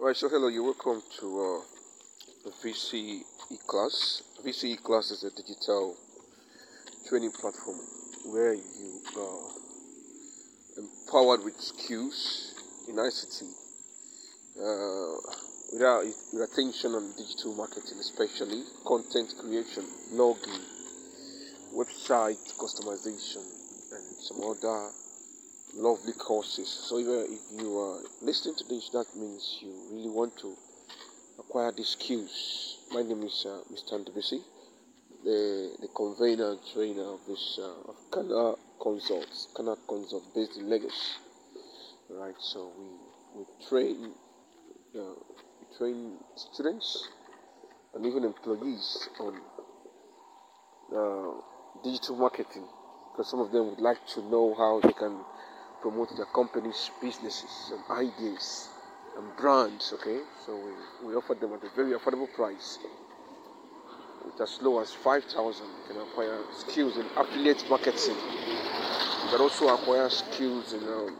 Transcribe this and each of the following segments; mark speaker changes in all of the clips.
Speaker 1: Right, so hello, you're welcome to uh, VCE class. VCE class is a digital training platform where you are empowered with skills in ICT uh, without with attention on digital marketing, especially content creation, blogging, website customization, and some other lovely courses. So if, uh, if you are listening to this, that means you really want to acquire these skills. My name is uh, Mr. Ndubisi, the, the convener and trainer of this uh, of Kana Consults, Kana Consult based in Lagos. Right, so we, we train uh, we train students and even employees on uh, digital marketing because some of them would like to know how they can promote their companies, businesses and ideas and brands. Okay, so we, we offer them at a very affordable price. With as low as 5,000, you can acquire skills in affiliate marketing. You can also acquire skills in, um,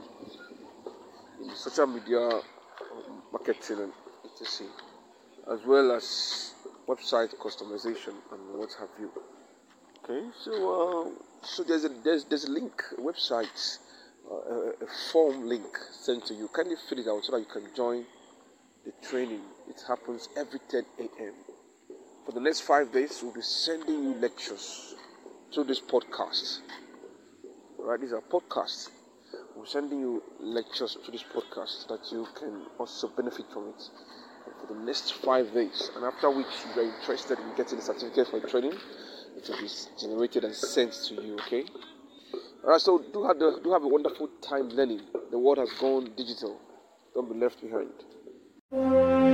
Speaker 1: in social media um, marketing and etc. As well as website customization and what have you. Okay, so uh, so there's a there's there's a link a website a form link sent to you. Kindly fill it out so that you can join the training. It happens every 10 a.m. For the next five days, we'll be sending you lectures through this podcast. Right, these are podcasts. We're sending you lectures through this podcast that you can also benefit from it for the next five days. And after which you are interested in getting the certificate for training, it will be generated and sent to you. Okay. Alright, so do have, do have a wonderful time learning. The world has gone digital. Don't be left behind.